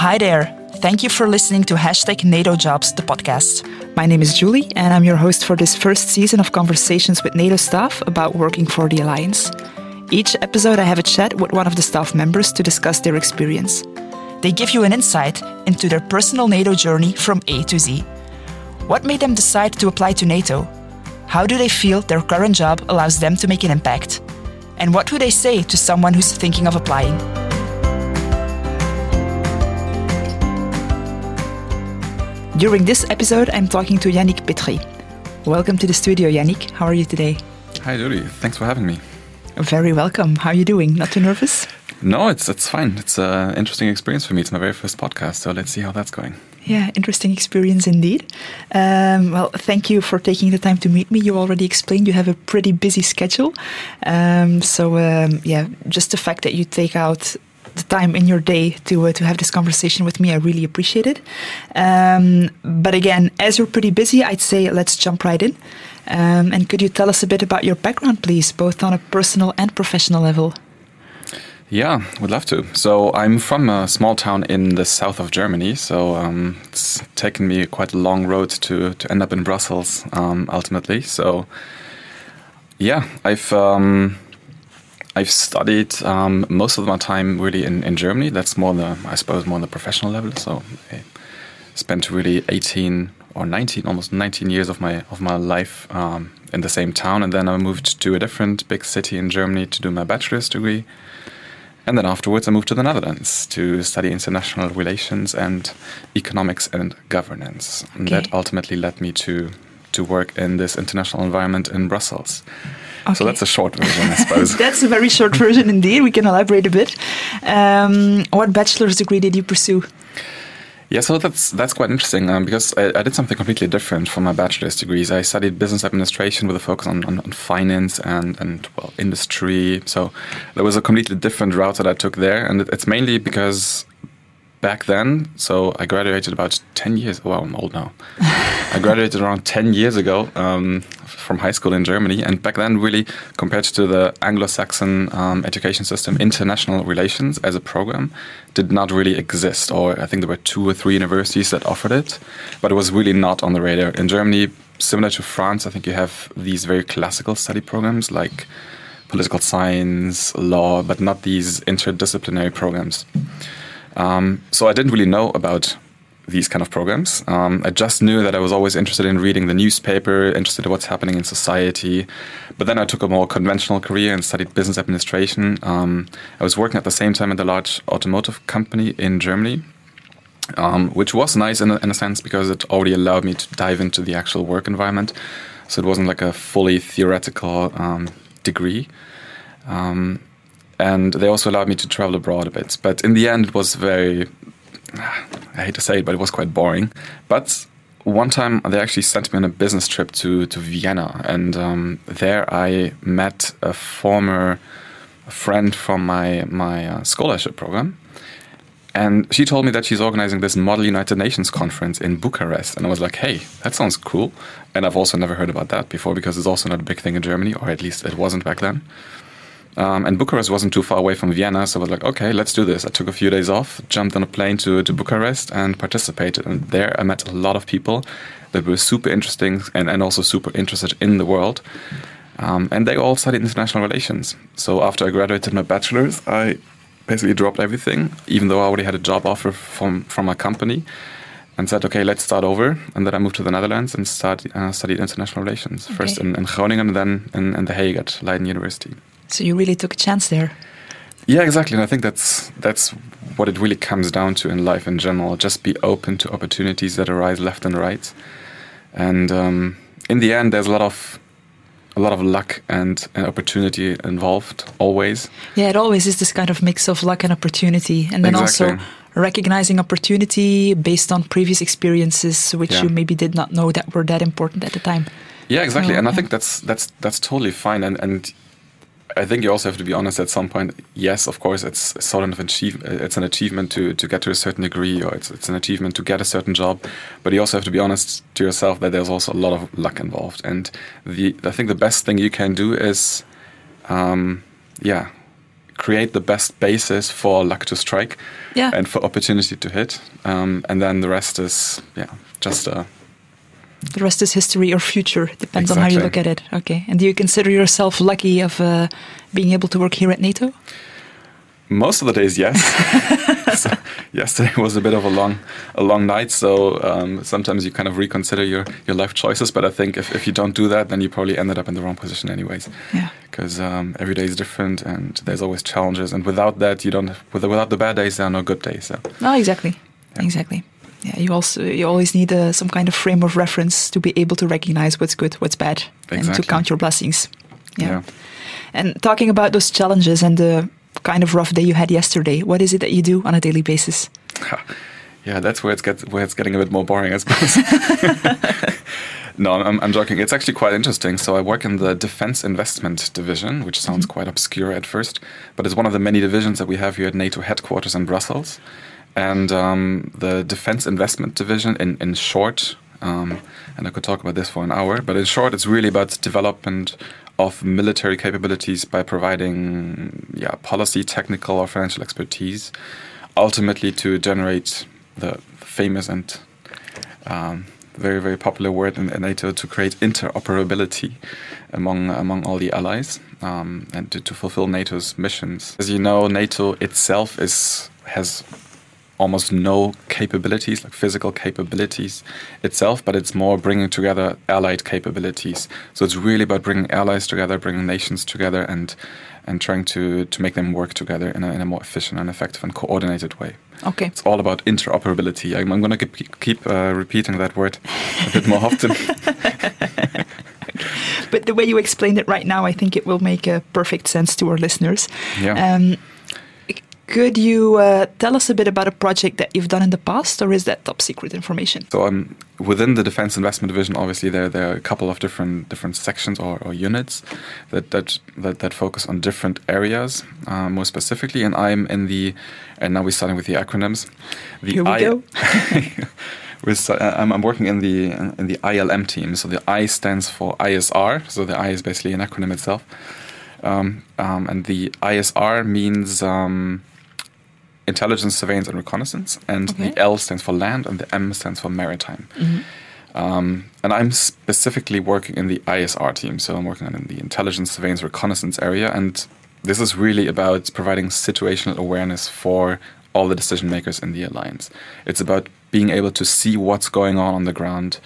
Hi there. Thank you for listening to Hashtag NATO Jobs, the podcast. My name is Julie, and I'm your host for this first season of conversations with NATO staff about working for the Alliance. Each episode, I have a chat with one of the staff members to discuss their experience. They give you an insight into their personal NATO journey from A to Z. What made them decide to apply to NATO? How do they feel their current job allows them to make an impact? And what do they say to someone who's thinking of applying? During this episode, I'm talking to Yannik Petry. Welcome to the studio, Yannik. How are you today? Hi, Julie. Thanks for having me. Very welcome. How are you doing? Not too nervous? No, it's it's fine. It's an interesting experience for me. It's my very first podcast, so let's see how that's going. Yeah, interesting experience indeed. Um, well, thank you for taking the time to meet me. You already explained you have a pretty busy schedule. Um, so, um, yeah, just the fact that you take out the time in your day to uh, to have this conversation with me. I really appreciate it. Um, but again, as you're pretty busy, I'd say let's jump right in. Um, and could you tell us a bit about your background, please, both on a personal and professional level? Yeah, would love to. So I'm from a small town in the south of Germany. So um, it's taken me quite a long road to to end up in Brussels um, ultimately. So yeah, I've um, I've studied um, most of my time really in, in Germany. That's more the I suppose more on the professional level. So I spent really 18 or 19, almost 19 years of my of my life um, in the same town, and then I moved to a different big city in Germany to do my bachelor's degree. And then afterwards, I moved to the Netherlands to study international relations and economics and governance. Okay. And that ultimately led me to to work in this international environment in Brussels. Okay. So that's a short version, I suppose. that's a very short version indeed. We can elaborate a bit. Um, what bachelor's degree did you pursue? Yeah, so that's that's quite interesting um, because I, I, did something completely different for my bachelor's degrees. I studied business administration with a focus on, on, on, finance and, and well industry. So there was a completely different route that I took there, and it, it's mainly because back then, so I graduated about 10 years, well, I'm old now. I graduated around 10 years ago um, from high school in Germany. And back then, really, compared to the Anglo Saxon um, education system, international relations as a program did not really exist. Or I think there were two or three universities that offered it, but it was really not on the radar. In Germany, similar to France, I think you have these very classical study programs like political science, law, but not these interdisciplinary programs. Um, so I didn't really know about these kind of programs. Um, I just knew that I was always interested in reading the newspaper, interested in what's happening in society. But then I took a more conventional career and studied business administration. Um, I was working at the same time at a large automotive company in Germany, um, which was nice in a, in a sense because it already allowed me to dive into the actual work environment. So it wasn't like a fully theoretical um, degree. Um, and they also allowed me to travel abroad a bit. But in the end, it was very, I hate to say it, but it was quite boring. But one time they actually sent me on a business trip to, to Vienna, and um, there I met a former friend from my, my uh, scholarship program. And she told me that she's organizing this Model United Nations conference in Bucharest. And I was like, hey, that sounds cool. And I've also never heard about that before because it's also not a big thing in Germany, or at least it wasn't back then. Um, and Bucharest wasn't too far away from Vienna, so I was like, okay, let's do this. I took a few days off, jumped on a plane to, to Bucharest, and participated. And there I met a lot of people that were super interesting and, and also super interested in the world. Um, and they all studied international relations. So after I graduated my bachelor's, I basically dropped everything, even though I already had a job offer from, from my company, and said, okay, let's start over. And then I moved to the Netherlands and start, uh, studied international relations, okay. first in, in Groningen and then in, in The Hague at Leiden University. So you really took a chance there. Yeah, exactly. And I think that's that's what it really comes down to in life in general. Just be open to opportunities that arise left and right. And um, in the end, there's a lot of a lot of luck and, and opportunity involved always. Yeah, it always is this kind of mix of luck and opportunity, and then exactly. also recognizing opportunity based on previous experiences, which yeah. you maybe did not know that were that important at the time. Yeah, exactly. So, and I think that's that's that's totally fine. And and I think you also have to be honest at some point. Yes, of course, it's sort of achieve, it's an achievement to, to get to a certain degree, or it's, it's an achievement to get a certain job. But you also have to be honest to yourself that there's also a lot of luck involved. And the I think the best thing you can do is, um, yeah, create the best basis for luck to strike Yeah. and for opportunity to hit. Um, and then the rest is, yeah, just uh, The rest is history or future, depends on how you look at it. Okay. And do you consider yourself lucky of uh, being able to work here at NATO? most of the days, yes. so yesterday was a bit of a long, a long night. So um, sometimes you kind of reconsider your, your life choices. But I think if, if you don't do that, then you probably ended up in the wrong position anyways. Yeah. Because um, every day is different and there's always challenges. And without that, you don't. Without the bad days, there are no good days. So No, exactly. Yeah. Exactly. Yeah, you also you always need uh, some kind of frame of reference to be able to recognize what's good, what's bad, and to count your blessings. Yeah. Yeah. And talking about those challenges and the kind of rough day you had yesterday, what is it that you do on a daily basis? yeah, that's where it's where it's getting a bit more boring, I suppose. no, I'm, I'm joking. It's actually quite interesting. So I work in the defense investment division, which sounds quite obscure at first, but it's one of the many divisions that we have here at NATO headquarters in Brussels. And um, the defense investment division, in in short, um, and I could talk about this for an hour, but in short, it's really about development of military capabilities by providing yeah policy, technical, or financial expertise, ultimately to generate the famous and um, very very popular word in, NATO to create interoperability among among all the allies um, and to, to fulfill NATO's missions. As you know, NATO itself is has almost no capabilities, like physical capabilities itself, but it's more bringing together allied capabilities. So it's really about bringing allies together, bringing nations together, and and trying to to make them work together in a, in a more efficient and effective and coordinated way. Okay. It's all about interoperability. I'm, I'm going to keep, keep uh, repeating that word a bit more often. But the way you explained it right now, I think it will make uh, perfect sense to our listeners. Yeah. Um, could you uh, tell us a bit about a project that you've done in the past, or is that top secret information? So um, within the defense investment division, obviously there there are a couple of different different sections or, or units that, that that that focus on different areas uh, more specifically. And I'm in the and now we're starting with the acronyms. The Here we go. we're uh, I'm, I'm working in the in the ILM team. So the I stands for ISR. So the I is basically an acronym itself. Um, um, and the ISR means um, intelligence, surveillance, and reconnaissance, and Okay. the L stands for land, and the M stands for maritime. Um, and I'm specifically working in the ISR team, so I'm working on in the intelligence, surveillance, reconnaissance area, and this is really about providing situational awareness for all the decision makers in the alliance. It's about being able to see what's going on on the ground,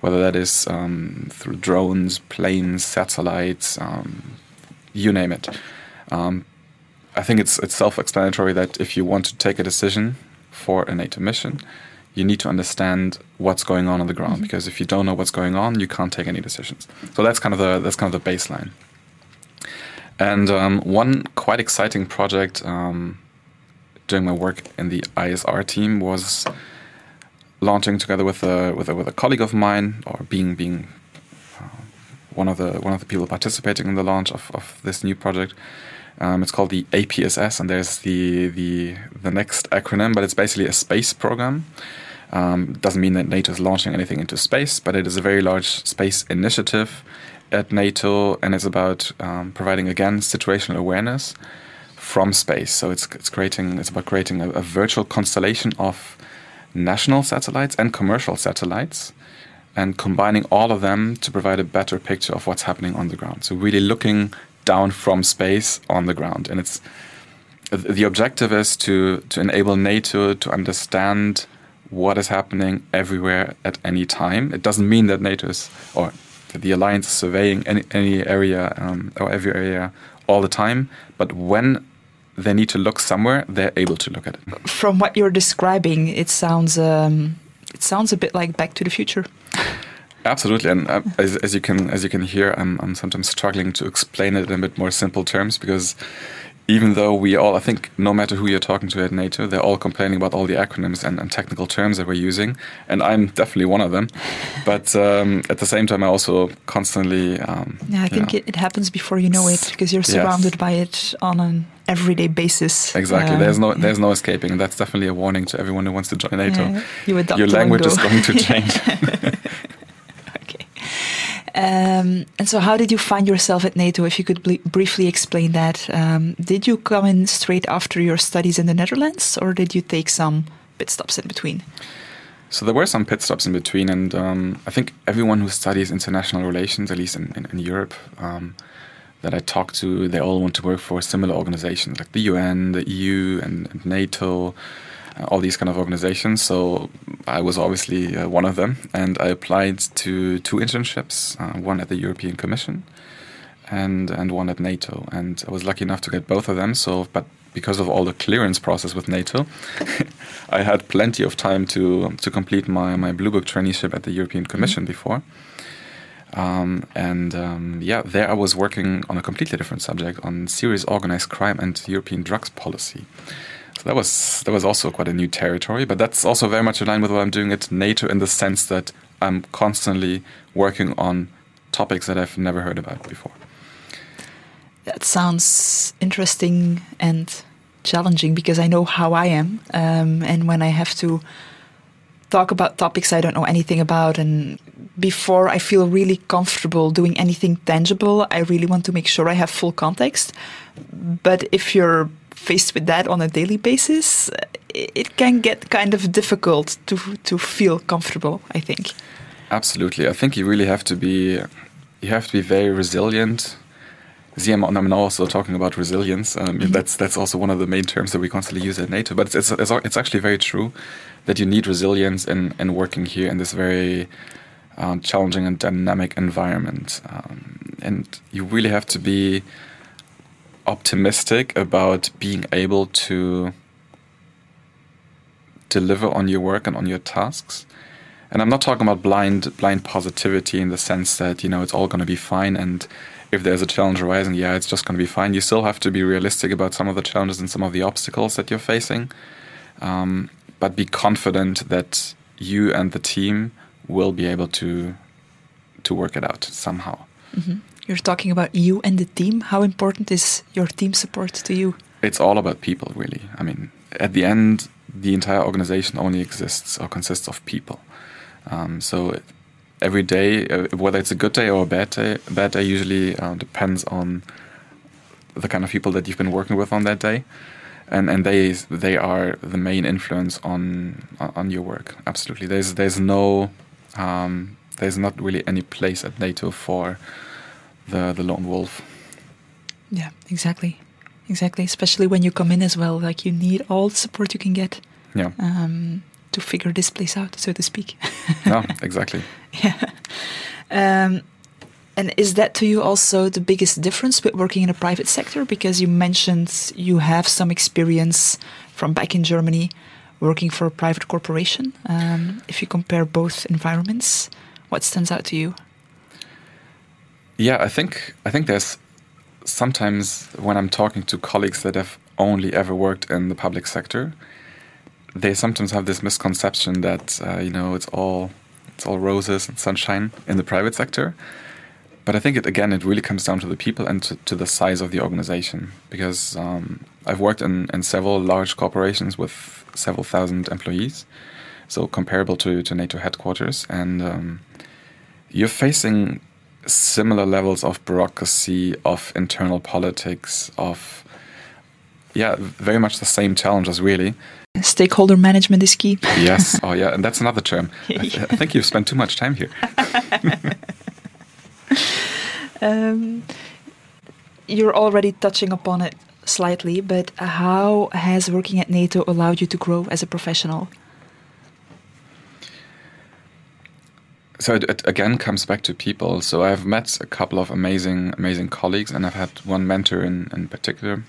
whether that is um, through drones, planes, satellites, um, you name it. Um, I think it's it's self-explanatory that if you want to take a decision for a NATO mission, you need to understand what's going on on the ground because if you don't know what's going on, you can't take any decisions. So that's kind of the that's kind of the baseline. And um, one quite exciting project um, during my work in the ISR team was launching together with a with a, with a colleague of mine, or being being uh, one of the one of the people participating in the launch of, of this new project. Um, it's called the APSS, and there's the the the next acronym, but it's basically a space program. Um, doesn't mean that NATO is launching anything into space, but it is a very large space initiative at NATO, and it's about um, providing again situational awareness from space. So it's it's creating it's about creating a, a virtual constellation of national satellites and commercial satellites, and combining all of them to provide a better picture of what's happening on the ground. So really looking down from space on the ground, and it's the objective is to to enable NATO to understand what is happening everywhere at any time. It doesn't mean that NATO is or the alliance is surveying any any area um, or every area all the time, but when they need to look somewhere, they're able to look at it. From what you're describing, it sounds um, it sounds a bit like Back to the Future. Absolutely, and uh, as, as you can as you can hear, I'm, I'm sometimes struggling to explain it in a bit more simple terms because even though we all, I think, no matter who you're talking to at NATO, they're all complaining about all the acronyms and, and technical terms that we're using, and I'm definitely one of them. But um, at the same time, I also constantly. Um, Yeah, I think know, it, happens before you know it because you're Yes. surrounded by it on an everyday basis. Exactly. Um, there's no there's no escaping, that's definitely a warning to everyone who wants to join NATO. Yeah, you Your language is going to change. Um, and so, how did you find yourself at NATO? If you could bl- briefly explain that. Um, did you come in straight after your studies in the Netherlands, or did you take some pit stops in between? So there were some pit stops in between, and um, I think everyone who studies international relations, at least in, in, in Europe, um, that I talk to, they all want to work for similar organizations like the UN, the EU, and, and NATO, all these kind of organizations. So I was obviously uh, one of them, and I applied to two internships, uh, one at the European Commission and and one at NATO, and I was lucky enough to get both of them. So, but because of all the clearance process with NATO, I had plenty of time to to complete my my Blue Book traineeship at the European Commission mm-hmm. before. Um, and um, yeah, there I was working on a completely different subject on serious organized crime and European drugs policy. That was that was also quite a new territory, but that's also very much in line with what I'm doing at NATO in the sense that I'm constantly working on topics that I've never heard about before. That sounds interesting and challenging because I know how I am, um, and when I have to talk about topics I don't know anything about, and before I feel really comfortable doing anything tangible, I really want to make sure I have full context. But if you're faced with that on a daily basis, it can get kind of difficult to to feel comfortable. I think. Absolutely, I think you really have to be you have to be very resilient. See, I'm, I'm also talking about resilience. Um, mm-hmm. That's that's also one of the main terms that we constantly use at NATO. But it's, it's, it's actually very true that you need resilience in, in working here in this very uh, challenging and dynamic environment. Um, and you really have to be optimistic about being able to deliver on your work and on your tasks. And I'm not talking about blind blind positivity in the sense that you know it's all going to be fine and if there's a challenge arising, yeah, it's just going to be fine. You still have to be realistic about some of the challenges and some of the obstacles that you're facing, um, but be confident that you and the team will be able to to work it out somehow. Mm-hmm. You're talking about you and the team. How important is your team support to you? It's all about people, really. I mean, at the end, the entire organization only exists or consists of people. Um, so every day, uh, whether it's a good day or a bad day, bad day usually uh, depends on the kind of people that you've been working with on that day, and and they they are the main influence on on your work. Absolutely, there's there's no um, there's not really any place at NATO for the the lone wolf. Yeah, exactly, exactly. Especially when you come in as well, like you need all the support you can get. Yeah. Um, to figure this place out, so to speak. no, exactly. Yeah. Um, and is that to you also the biggest difference with working in a private sector? Because you mentioned you have some experience from back in Germany working for a private corporation. Um, if you compare both environments, what stands out to you? Yeah, I think I think there's sometimes when I'm talking to colleagues that have only ever worked in the public sector, they sometimes have this misconception that uh, you know it's all it's all roses and sunshine in the private sector. But I think it again it really comes down to the people and to, to the size of the organization because um, I've worked in, in several large corporations with several thousand employees, so comparable to, to NATO headquarters, and um, you're facing similar levels of bureaucracy, of internal politics, of yeah, very much the same challenges really. Stakeholder management is key. yes. Oh, yeah. And that's another term. I, th I think you've spent too much time here. um, you're already touching upon it slightly, but how has working at NATO allowed you to grow as a professional? So it, it, again comes back to people. So I've met a couple of amazing, amazing colleagues, and I've had one mentor in, in particular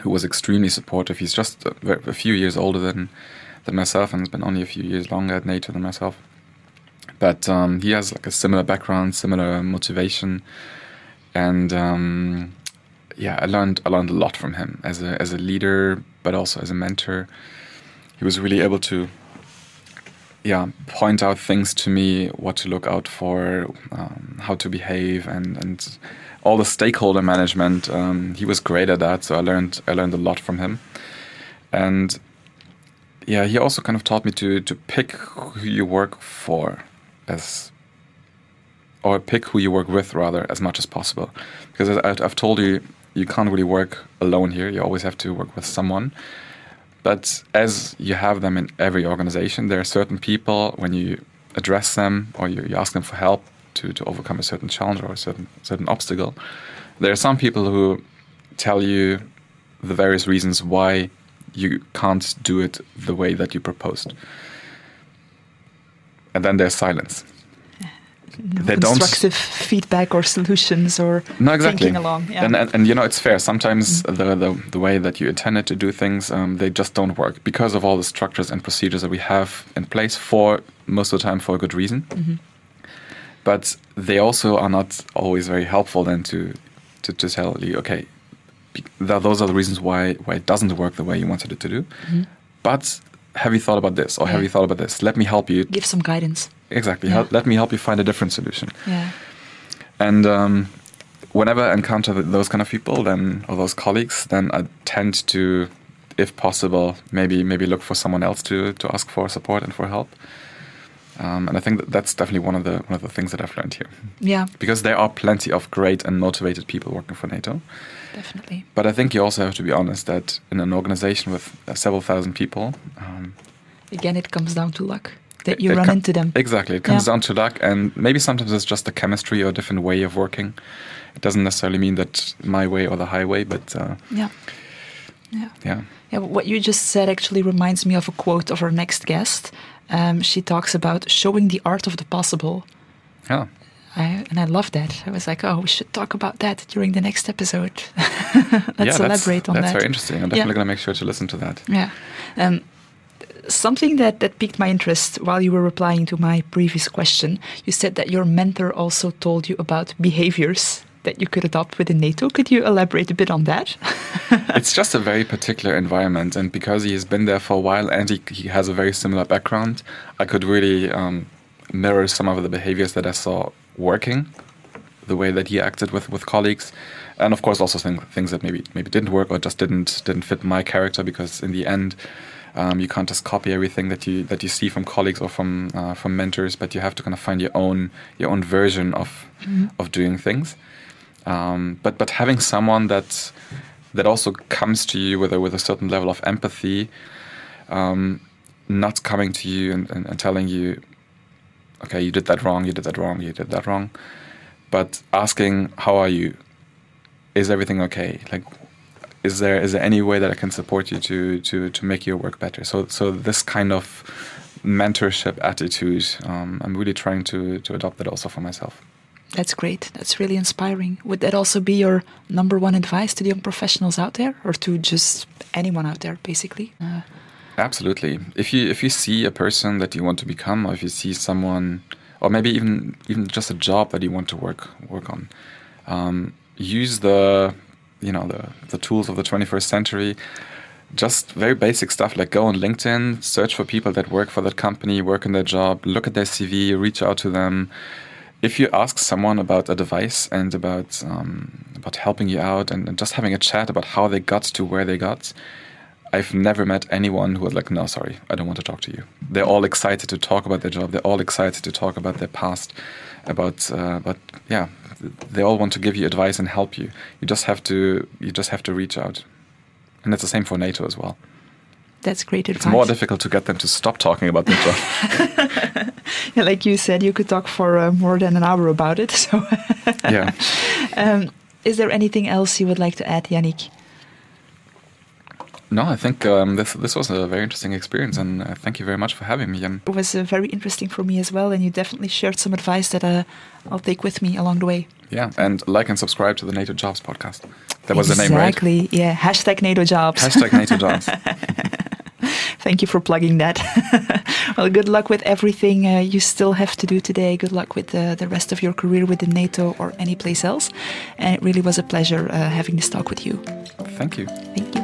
who was extremely supportive. He's just a, a, few years older than than myself, and has been only a few years longer at NATO than myself. But um, he has like a similar background, similar motivation, and um, yeah, I learned I learned a lot from him as a as a leader, but also as a mentor. He was really able to yeah point out things to me, what to look out for, um, how to behave, and and all the stakeholder management. Um, he was great at that, so I learned I learned a lot from him, and yeah, he also kind of taught me to to pick who you work for as or pick who you work with rather as much as possible, because I've told you, you can't really work alone here. You always have to work with someone. But as you have them in every organization, there are certain people when you address them or you, you ask them for help to, to overcome a certain challenge or a certain certain obstacle. There are some people who tell you the various reasons why you can't do it the way that you proposed. And then there's silence. Mm-hmm. Don't- constructive feedback or solutions or No, exactly. thinking along. Yeah. And, and and you know it's fair. Sometimes mm-hmm. the, the the way that you intended to do things, um, they just don't work because of all the structures and procedures that we have in place for most of the time for a good reason. Mm-hmm. But they also are not always very helpful then to to, to tell you, okay, be- th- those are the reasons why why it doesn't work the way you wanted it to do. But have you thought about this or have you thought about this? Let me help you. Give some guidance. Exactly. Yeah. Let me help you find a different solution. Yeah. And um, whenever I encounter those kind of people, then or those colleagues, then I tend to, if possible, maybe maybe look for someone else to to ask for support and for help. Um, and I think that that's definitely one of the one of the things that I've learned here, Yeah, because there are plenty of great and motivated people working for NATO. Definitely. But I think you also have to be honest that in an organization with uh, several thousand people, um, Again, it comes down to luck that you run com- into them. Exactly. It comes Yeah. down to luck, and maybe sometimes it's just the chemistry or a different way of working. It doesn't necessarily mean that my way or the highway, but uh, Yeah. Yeah. yeah. Yeah, what you just said actually reminds me of a quote of our next guest. Um, she talks about showing the art of the possible. Yeah. I, and I love that. I was like, oh, we should talk about that during the next episode. Let's yeah, elaborate that's, on that's that. very interesting. I'm Yeah. definitely going to make sure to listen to that. Yeah. Um, something that, that piqued my interest while you were replying to my previous question, you said that your mentor also told you about behaviors that you could adopt within NATO. Could you elaborate a bit on that? it's just a very particular environment, and because he has been there for a while and he, he has a very similar background, I could really um, mirror some of the behaviors that I saw working, the way that he acted with, with colleagues, and of course also thing, things that maybe maybe didn't work or just didn't didn't fit my character because in the end. Um, you can't just copy everything that you that you see from colleagues or from uh, from mentors, but you have to kind of find your own your own version of of doing things. Um, but but having someone that that also comes to you with a with a certain level of empathy, um, not coming to you and, and, and telling you, okay, you did that wrong, you did that wrong, you did that wrong, but asking, how are you? Is everything okay? Like, is there is there any way that I can support you to to to make your work better? So so this kind of mentorship attitude, um, I'm really trying to to adopt that also for myself. That's great. That's really inspiring. Would that also be your number one advice to the young professionals out there, or to just anyone out there, basically? Uh, Absolutely. If you if you see a person that you want to become, or if you see someone, or maybe even even just a job that you want to work work on, um, use the you know the the tools of the 21st century. Just very basic stuff like go on LinkedIn, search for people that work for that company, work in their job, look at their CV, reach out to them. If you ask someone about a device and about um, about helping you out and, and just having a chat about how they got to where they got, I've never met anyone who was like, no, sorry, I don't want to talk to you. They're all excited to talk about their job. They're all excited to talk about their past, about, uh, but yeah, they all want to give you advice and help you. You just have to, you just have to reach out, and it's the same for NATO as well. that's great advice. It's more difficult to get them to stop talking about their job. Yeah, like you said, you could talk for uh, more than an hour about it. So, yeah. um, is there anything else you would like to add, Yannik? No, I think um, this this was a very interesting experience, and uh, thank you very much for having me. And It was uh, very interesting for me as well, and you definitely shared some advice that uh, I'll take with me along the way. yeah, and like and subscribe to the NATO Jobs podcast. That was the name, right? Exactly. Yeah. Hashtag NATO jobs. Hashtag NATO Jobs. Thank you for plugging that. well, good luck with everything uh, you still have to do today. Good luck with the, the rest of your career within NATO or any place else. And it really was a pleasure uh, having this talk with you. Thank you. Thank you.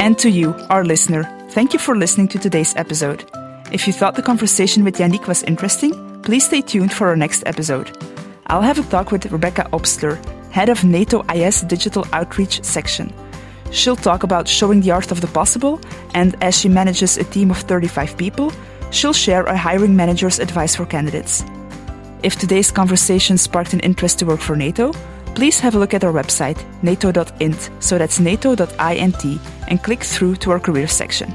And to you, our listener, thank you for listening to today's episode. If you thought the conversation with Yannik was interesting, please stay tuned for our next episode. I'll have a talk with Rebecca Obstler, head of NATO IS Digital Outreach section. She'll talk about showing the art of the possible, and as she manages a team of 35 people, she'll share a hiring manager's advice for candidates. If today's conversation sparked an interest to work for NATO, please have a look at our website, nato.int, so that's nato.int, and click through to our careers section.